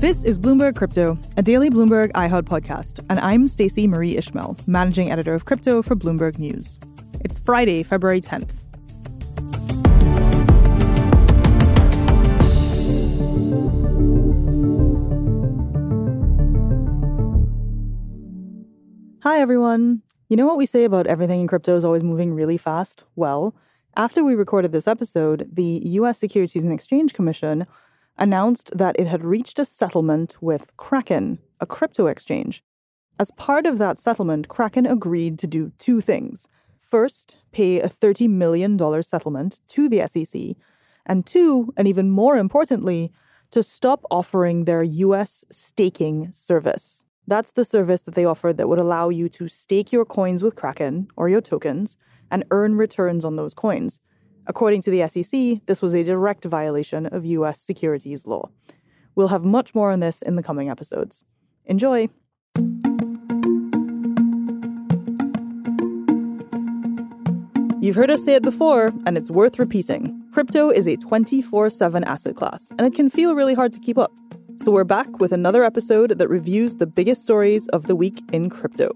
This is Bloomberg Crypto, a daily Bloomberg iHeart podcast, and I'm Stacey Marie Ishmael, managing editor of crypto for Bloomberg News. It's Friday, February 10th. Hi everyone. You know what we say about everything in crypto is always moving really fast? Well, after we recorded this episode, the US Securities and Exchange Commission announced that it had reached a settlement with Kraken, a crypto exchange. As part of that settlement, Kraken agreed to do two things. First, pay a $30 million settlement to the SEC, and two, and even more importantly, to stop offering their US staking service. That's the service that they offered that would allow you to stake your coins with Kraken or your tokens and earn returns on those coins. According to the SEC, this was a direct violation of U.S. securities law. We'll have much more on this in the coming episodes. Enjoy! You've heard us say it before, and it's worth repeating. Crypto is a 24 7 asset class, and it can feel really hard to keep up. So we're back with another episode that reviews the biggest stories of the week in crypto.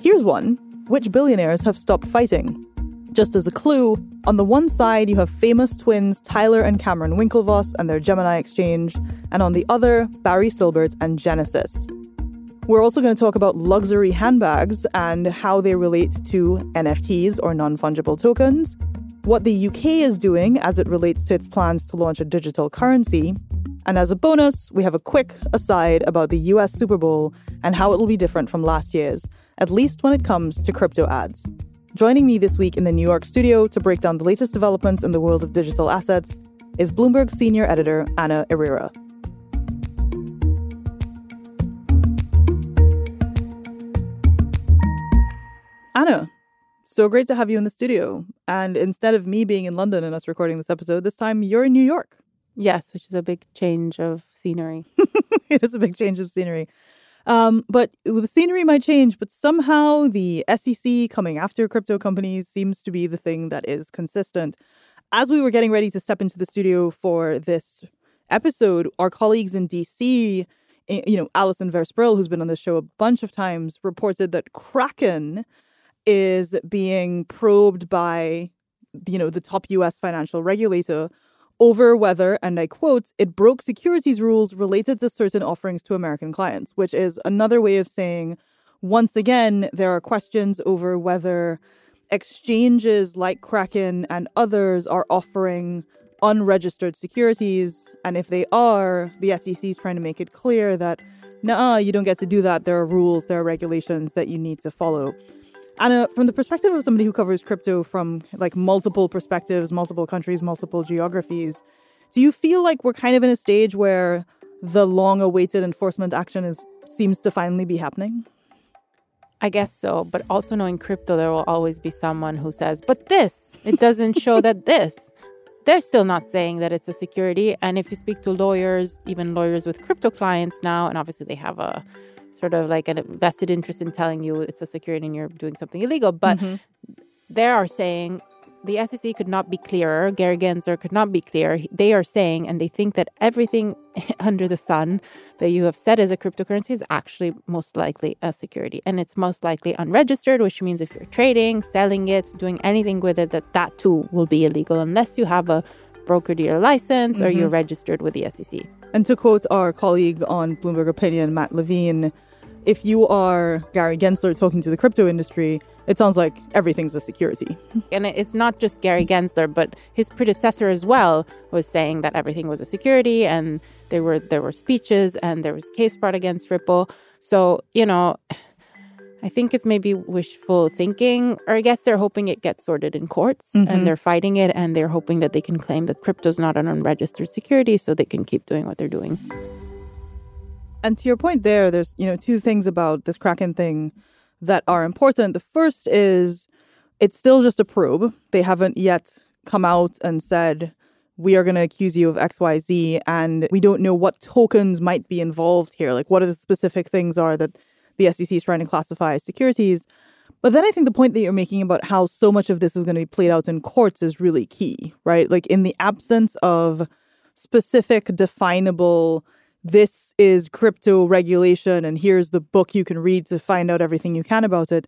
Here's one Which billionaires have stopped fighting? Just as a clue, on the one side you have famous twins Tyler and Cameron Winklevoss and their Gemini exchange, and on the other, Barry Silbert and Genesis. We're also going to talk about luxury handbags and how they relate to NFTs or non fungible tokens, what the UK is doing as it relates to its plans to launch a digital currency, and as a bonus, we have a quick aside about the US Super Bowl and how it will be different from last year's, at least when it comes to crypto ads. Joining me this week in the New York studio to break down the latest developments in the world of digital assets is Bloomberg senior editor Anna Irrera. Anna, so great to have you in the studio. And instead of me being in London and us recording this episode, this time you're in New York. Yes, which is a big change of scenery. it is a big change of scenery. Um, but the scenery might change, but somehow the SEC coming after crypto companies seems to be the thing that is consistent. As we were getting ready to step into the studio for this episode, our colleagues in DC, eh, you know, Allyson Versprille, who's been on this show a bunch of times, reported that Kraken is being probed by, you know, the top US financial regulator over whether, and I quote, it broke securities rules related to certain offerings to American clients, which is another way of saying, once again, there are questions over whether exchanges like Kraken and others are offering unregistered securities. And if they are, the SEC is trying to make it clear that, nah, you don't get to do that. There are rules, there are regulations that you need to follow. Anna, from the perspective of somebody who covers crypto from like multiple perspectives, multiple countries, multiple geographies, do you feel like we're kind of in a stage where the long-awaited enforcement action is seems to finally be happening? I guess so, but also knowing crypto, there will always be someone who says, "But this, it doesn't show that this." They're still not saying that it's a security, and if you speak to lawyers, even lawyers with crypto clients now, and obviously they have a sort of like a vested interest in telling you it's a security and you're doing something illegal. But mm-hmm. they are saying the SEC could not be clearer. Gary Gensler could not be clearer. They are saying, and they think that everything under the sun that you have said as a cryptocurrency is actually most likely a security. And it's most likely unregistered, which means if you're trading, selling it, doing anything with it, that that too will be illegal unless you have a broker dealer license mm-hmm. or you're mm-hmm. registered with the SEC. And to quote our colleague on Bloomberg Opinion, Matt Levine, if you are Gary Gensler talking to the crypto industry, it sounds like everything's a security. And it's not just Gary Gensler, but his predecessor as well was saying that everything was a security and there were there were speeches and there was case brought against Ripple. So, you know, I think it's maybe wishful thinking, or I guess they're hoping it gets sorted in courts Mhm. and they're fighting it and they're hoping that they can claim that crypto's not an unregistered security so they can keep doing what they're doing. And to your point there, there's, you know, two things about this Kraken thing that are important. The first is it's still just a probe. They haven't yet come out and said, we are going to accuse you of XYZ. And we don't know what tokens might be involved here. Like, what are the specific things are that the SEC is trying to classify as securities. But then I think the point that you're making about how so much of this is going to be played out in courts is really key, right? Like, in the absence of specific, definable, this is crypto regulation, and here's the book you can read to find out everything you can about it.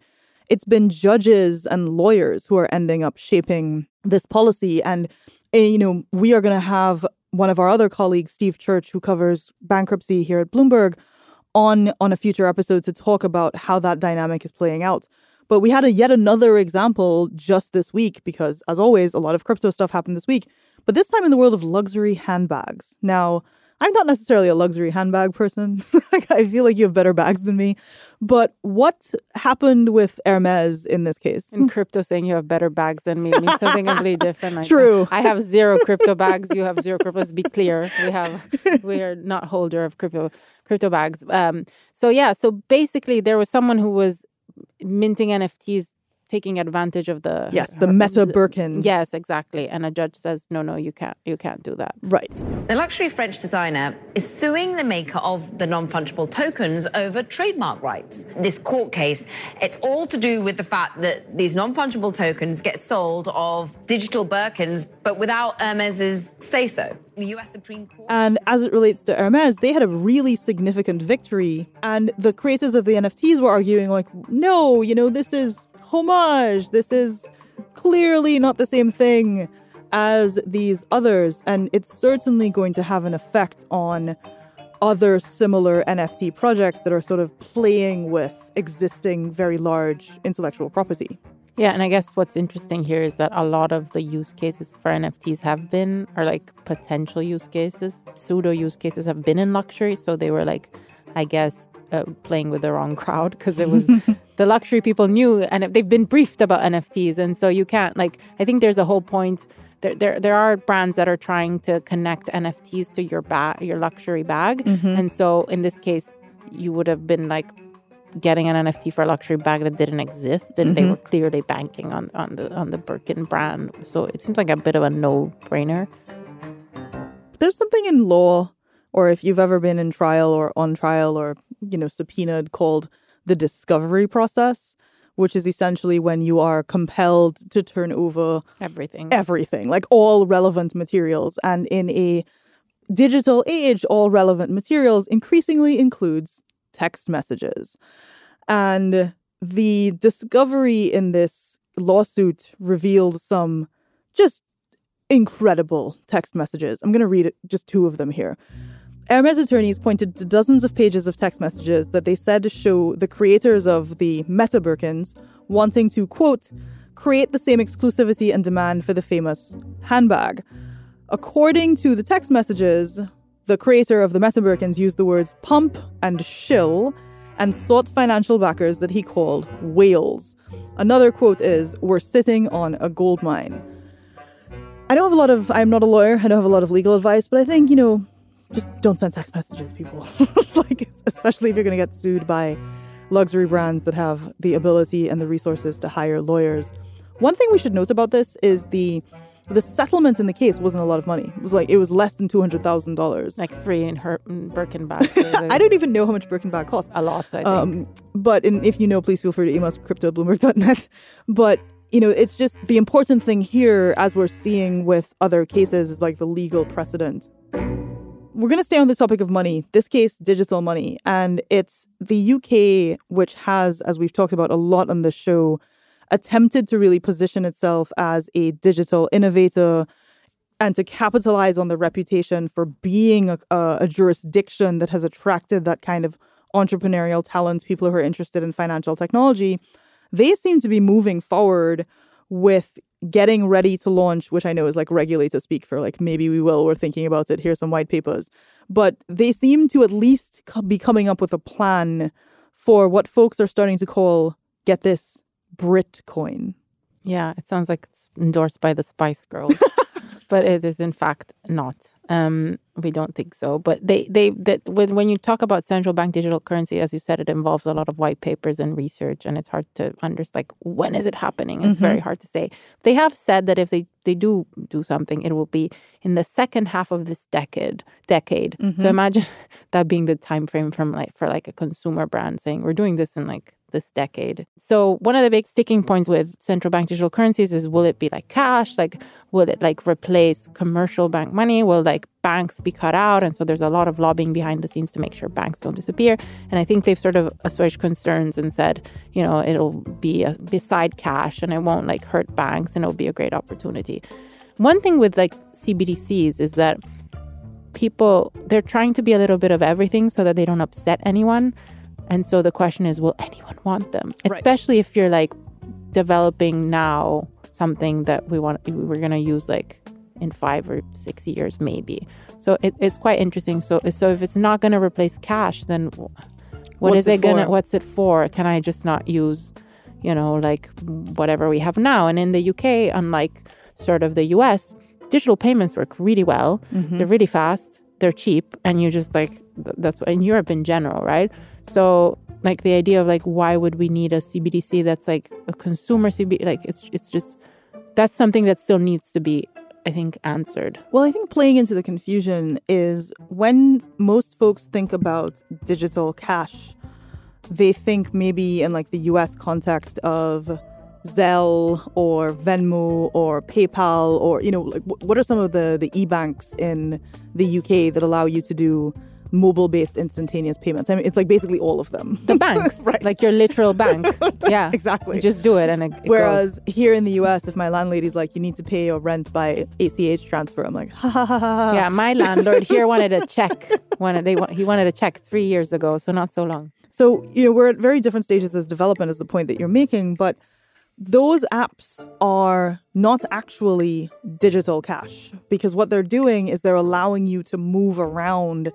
It's been judges and lawyers who are ending up shaping this policy. And, eh, you know, we are going to have one of our other colleagues, Steve Church, who covers bankruptcy here at Bloomberg, on on a future episode to talk about how that dynamic is playing out. But we had a yet another example just this week because, as always, a lot of crypto stuff happened this week. But this time in the world of luxury handbags. Now, I'm not necessarily a luxury handbag person. like, I feel like you have better bags than me. But what happened with Hermes in this case? In crypto, saying you have better bags than me means something completely different. I. True. I have zero crypto bags. You have zero crypto. Let's be clear. We have we are not holder of crypto crypto bags. Um, so yeah. So basically, there was someone who was minting NFTs taking advantage of the Yes, the Meta Birkin. Yes, exactly. And a judge says, no, no, you can't, you can't do that. Right. The luxury French designer is suing the maker of the non-fungible tokens over trademark rights. This court case, it's all to do with the fact that these non-fungible tokens get sold of digital Birkins, but without Hermes's say-so. The U.S. Supreme Court. And as it relates to Hermes, they had a really significant victory. And the creators of the NFTs were arguing, like, no, you know, this is homage. This is clearly not the same thing as these others. And it's certainly going to have an effect on other similar NFT projects that are sort of playing with existing very large intellectual property. Yeah, and I guess what's interesting here is that a lot of the use cases for NFTs have been, or like potential use cases, pseudo use cases have been in luxury. So they were like, I guess, uh, playing with the wrong crowd because it was the luxury people knew and they've been briefed about NFTs. And so you can't, like, I think there's a whole point. There, there, there are brands that are trying to connect NFTs to your bag, your luxury bag. And so in this case, you would have been like getting an NFT for a luxury bag that didn't exist, and they were clearly banking on on the on the Birkin brand. So it seems like a bit of a no brainer. there's something in law or if you've ever been in trial or on trial or you know subpoenaed called the discovery process which is essentially when you are compelled to turn over Everything. everything like all relevant materials and in a digital age all relevant materials increasingly includes text messages and the discovery in this lawsuit revealed some just incredible text messages. I'm going to read just two of them here. Hermes attorneys pointed to dozens of pages of text messages that they said show the creators of the Meta Birkins wanting to, quote, create the same exclusivity and demand for the famous handbag. According to the text messages, the creator of the Meta Birkins used the words pump and shill and sought financial backers that he called whales. Another quote is, We're sitting on a gold mine. I don't have a lot of, I'm not a lawyer, I don't have a lot of legal advice, but I think, you know, just don't send text messages, people. like, especially if you're going to get sued by luxury brands that have the ability and the resources to hire lawyers. One thing we should note about this is the the settlement in the case wasn't a lot of money. It was like it was less than two hundred thousand dollars. like three in her in Birkin. I don't even know how much Birkin bag costs. a lot. I think. Um, but in, if you know, please feel free to email us crypto at bloomberg.net. But you know, it's just the important thing here, as we're seeing with other cases, is like the legal precedent. We're going to stay on the topic of money. This case, digital money, and it's the UK, which has, as we've talked about a lot on the show, attempted to really position itself as a digital innovator and to capitalize on the reputation for being a, a jurisdiction that has attracted that kind of entrepreneurial talent, people who are interested in financial technology, they seem to be moving forward with getting ready to launch, which I know is like regulator speak for like maybe we will, we're thinking about it, here's some white papers. But they seem to at least be coming up with a plan for what folks are starting to call, get this, Britcoin. Yeah, it sounds like it's endorsed by the Spice Girls, but it is in fact not. Um, we don't think so. But they they that when when you talk about central bank digital currency, as you said, it involves a lot of white papers and research, and it's hard to understand. Like when is it happening? It's very hard to say. They have said that if they they do do something, it will be in the second half of this decade. Decade. So imagine that being the time frame from like for like a consumer brand saying we're doing this in like this decade. So one of the big sticking points with central bank digital currencies is will it be like cash? Like will it like replace commercial bank money? Will like banks be cut out? And so there's a lot of lobbying behind the scenes to make sure banks don't disappear. And I think they've sort of assuaged concerns and said, you know, it'll be a, beside cash and it won't like hurt banks and it'll be a great opportunity. One thing with like CBDCs is that people they're trying to be a little bit of everything so that they don't upset anyone. And so the question is, will anyone want them? Especially if you're like developing now something that we want we're gonna use like in five or six years maybe. So it, it's quite interesting. So so if it's not gonna replace cash, then what What's is it it gonna what's it for? Can I just not use, you know, like whatever we have now? And in the UK, unlike sort of the US, digital payments work really well. Mm-hmm. They're really fast. They're cheap, and you just like that's what in Europe in general, right? So like the idea of like why would we need a CBDC that's like a consumer CBD? Like it's it's just that's something that still needs to be, I think, answered. Well, I think playing into the confusion is when most folks think about digital cash, they think maybe in like the US context of Zelle or Venmo or PayPal or you know like what are some of the the e-banks in the UK that allow you to do mobile based instantaneous payments? I mean it's like basically all of them. The banks, Right. like your literal bank. Yeah, Exactly. You just do it, and it, it goes. Whereas here in the US, if my landlady's like, you need to pay your rent by ACH transfer, I'm like, ha ha ha ha. Yeah, my landlord here wanted a check. Wanted they he wanted a check three years ago, so not so long. So, you know, we're at very different stages as development, is the point that you're making. But those apps are not actually digital cash because what they're doing is they're allowing you to move around,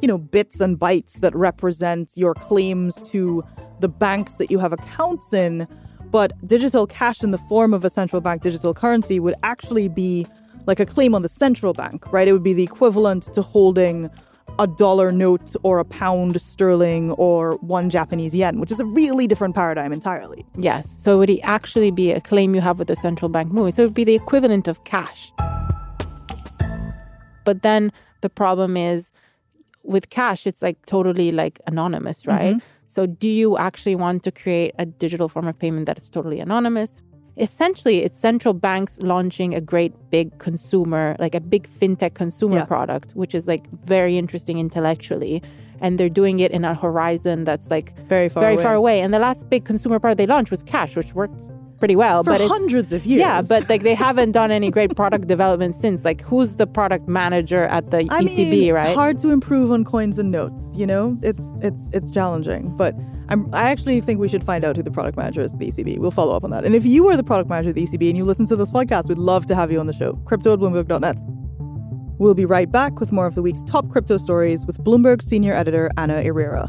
you know, bits and bytes that represent your claims to the banks that you have accounts in. But digital cash in the form of a central bank digital currency would actually be like a claim on the central bank, right? It would be the equivalent to holding a dollar note or a pound sterling or one Japanese yen, which is a really different paradigm entirely. Yes, so it would actually be a claim you have with the central bank moving? So it would be the equivalent of cash. But then the problem is with cash, it's like totally like anonymous, right? Mm-hmm. So do you actually want to create a digital form of payment that is totally anonymous? Essentially, it's central banks launching a great big consumer, like a big fintech consumer Yeah. product, which is like very interesting intellectually. And they're doing it in a horizon that's like Very far very away. far away. And the last big consumer product they launched was cash, which worked pretty well. For but it's, hundreds of years. Yeah, but like they haven't done any great product development since. Like, who's the product manager at the I ECB, mean, right? hard to improve on coins and notes. You know, it's it's it's challenging. But I'm I actually think we should find out who the product manager is at the ECB. We'll follow up on that. And if you are the product manager at the ECB and you listen to this podcast, we'd love to have you on the show. Crypto at Bloomberg.net. We'll be right back with more of the week's top crypto stories with Bloomberg senior editor Anna Irrera.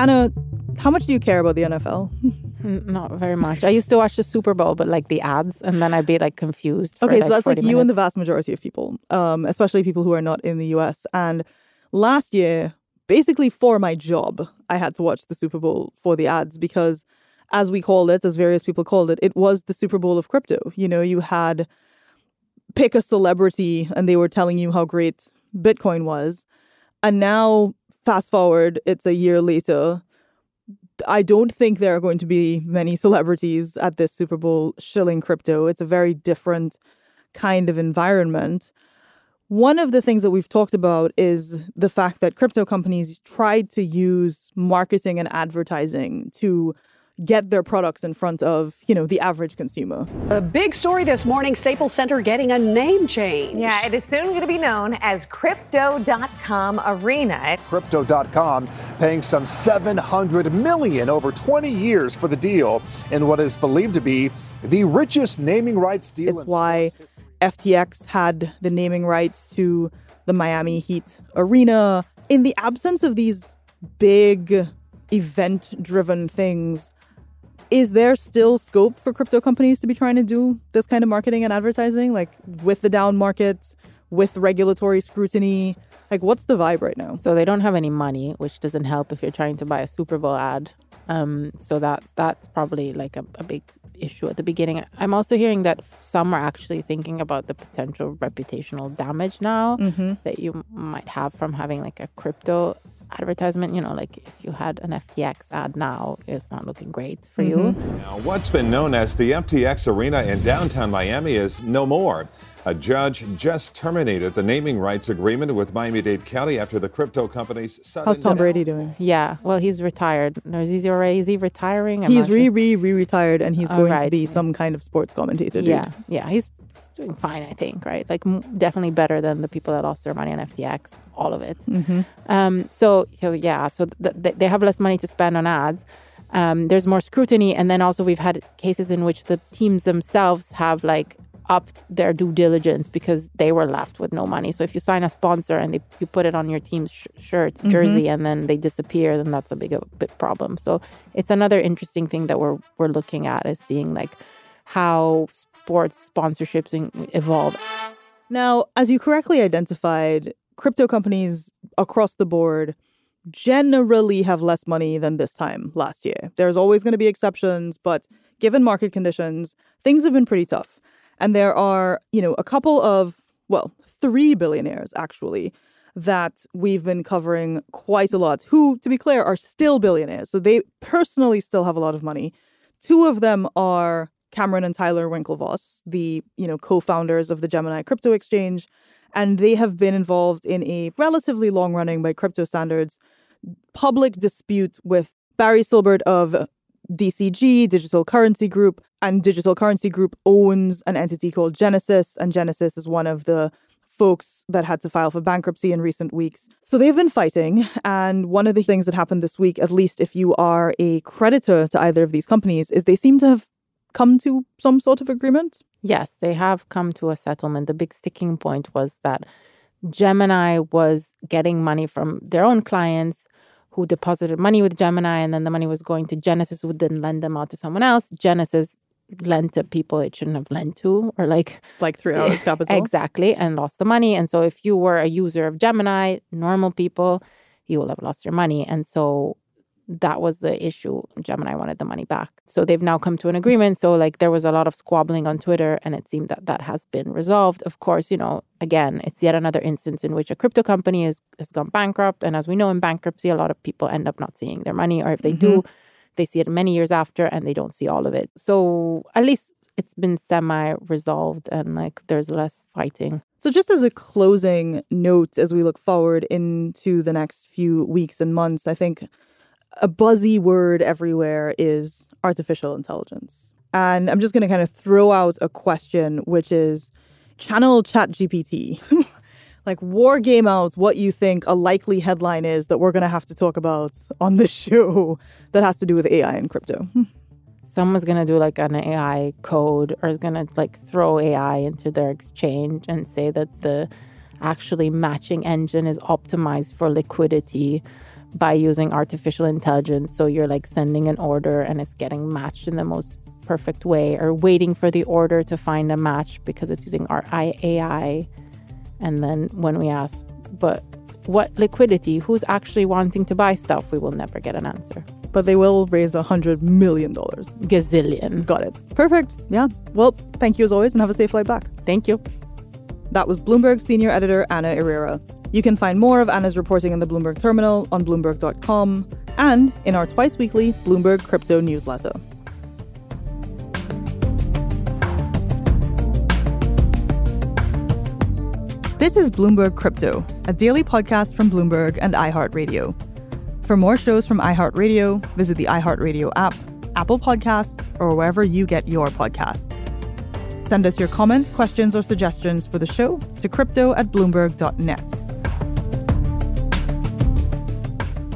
Anna, how much do you care about the NFL? Not very much. I used to watch the Super Bowl, but like the ads, and then I'd be like confused. Okay, so that's like 40 you and the vast majority of people, um, especially people who are not in the US. And last year, basically for my job, I had to watch the Super Bowl for the ads because, as we called it, as various people called it, it was the Super Bowl of crypto. You know, you had pick a celebrity and they were telling you how great Bitcoin was. And now, fast forward, it's a year later. I don't think there are going to be many celebrities at this Super Bowl shilling crypto. It's a very different kind of environment. One of the things that we've talked about is the fact that crypto companies tried to use marketing and advertising to get their products in front of, you know, the average consumer. A big story this morning Staples Center getting a name change. Yeah, it is soon going to be known as Crypto.com Arena. Crypto.com paying some 700 million over 20 years for the deal in what is believed to be the richest naming rights deal. It's in why FTX had the naming rights to the Miami Heat arena. In the absence of these big event driven things, is there still scope for crypto companies to be trying to do this kind of marketing and advertising, like with the down market, with regulatory scrutiny? Like, what's the vibe right now? So they don't have any money, which doesn't help if you're trying to buy a Super Bowl ad. Um, so that that's probably like a, a big issue at the beginning. I'm also hearing that some are actually thinking about the potential reputational damage now that you might have from having like a crypto advertisement. You know, like if you had an FTX ad now, it's not looking great for you. Mm-hmm. Now, what's been known as the FTX Arena in downtown Miami is no more. A judge just terminated the naming rights agreement with Miami Dade County after the crypto company's sudden How's Tom Brady doing? Yeah, well, he's retired. No, is he already? Is he retiring? I'm he's not re re re retired, and he's Oh, going to be some kind of sports commentator. Dude. Yeah, yeah, he's doing fine, I think. Right, like definitely better than the people that lost their money on FTX. All of it. Mhm. Um, so, so yeah, so th- th- they have less money to spend on ads. Um, there's more scrutiny, and then also we've had cases in which the teams themselves have like upped their due diligence because they were left with no money. So if you sign a sponsor and they, you put it on your team's sh- shirt, Mhm. jersey, and then they disappear, then that's a big, a big problem. So it's another interesting thing that we're we're looking at is seeing like how sports sponsorships evolve. Now, as you correctly identified, crypto companies across the board generally have less money than this time last year. There's always going to be exceptions, but given market conditions, things have been pretty tough. And there are, you know, a couple of, well, three billionaires actually that we've been covering quite a lot, who, to be clear, are still billionaires. So they personally still have a lot of money. Two of them are Cameron and Tyler Winklevoss, the, you know, co-founders of the Gemini crypto exchange, and they have been involved in a relatively long-running by crypto standards public dispute with Barry Silbert of DCG, Digital Currency Group, and Digital Currency Group owns an entity called Genesis, and Genesis is one of the folks that had to file for bankruptcy in recent weeks. So they've been fighting, and one of the things that happened this week, at least if you are a creditor to either of these companies, is they seem to have come to some sort of agreement. Yes, they have come to a settlement. The big sticking point was that Gemini was getting money from their own clients who deposited money with Gemini, and then the money was going to Genesis, who then lend them out to someone else. Genesis lent to people it shouldn't have lent to, or like like Three Arrows Capital. exactly, and lost the money. And so, if you were a user of Gemini, normal people, you will have lost your money. And so, that was the issue. Gemini wanted the money back. So they've now come to an agreement. So like there was a lot of squabbling on Twitter and it seemed that that has been resolved. Of course, you know, again, it's yet another instance in which a crypto company is, has gone bankrupt. And as we know in bankruptcy, a lot of people end up not seeing their money. Or if they do, mm-hmm. they see it many years after and they don't see all of it. So at least it's been semi resolved and like there's less fighting. So, just as a closing note as we look forward into the next few weeks and months, I think a buzzy word everywhere is artificial intelligence. And I'm just going to kind of throw out a question, which is channel ChatGPT. like, war game out what you think a likely headline is that we're going to have to talk about on this show that has to do with AI and crypto. someone's going to do like an AI code or is going to like throw AI into their exchange and say that the actually matching engine is optimized for liquidity by using artificial intelligence. So you're like sending an order and it's getting matched in the most perfect way or waiting for the order to find a match because it's using our AI. And then when we ask, but what liquidity? Who's actually wanting to buy stuff? We will never get an answer but they will raise a hundred million dollars. Gazillion. Got it. Perfect. Yeah. Well, thank you as always and have a safe flight back. Thank you. That was Bloomberg senior editor Anna Irrera. You can find more of Anna's reporting in the Bloomberg terminal on Bloomberg.com and in our twice weekly Bloomberg crypto newsletter. This is Bloomberg Crypto, a daily podcast from Bloomberg and iHeartRadio. For more shows from iHeartRadio, visit the iHeartRadio app, Apple Podcasts, or wherever you get your podcasts. Send us your comments, questions, or suggestions for the show to crypto at bloomberg.net.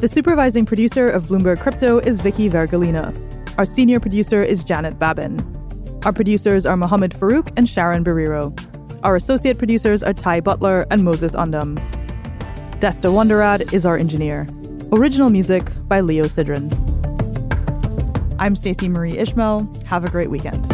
The supervising producer of Bloomberg Crypto is Vicki Vergolina. Our senior producer is Janet Babin. Our producers are Muhammad Farouk and Sharon Beriro. Our associate producers are Ty Butler and Moses Andam. Desta Wondirad is our engineer. Original music by Leo Sidran. I'm Stacey Marie Ishmael. Have a great weekend.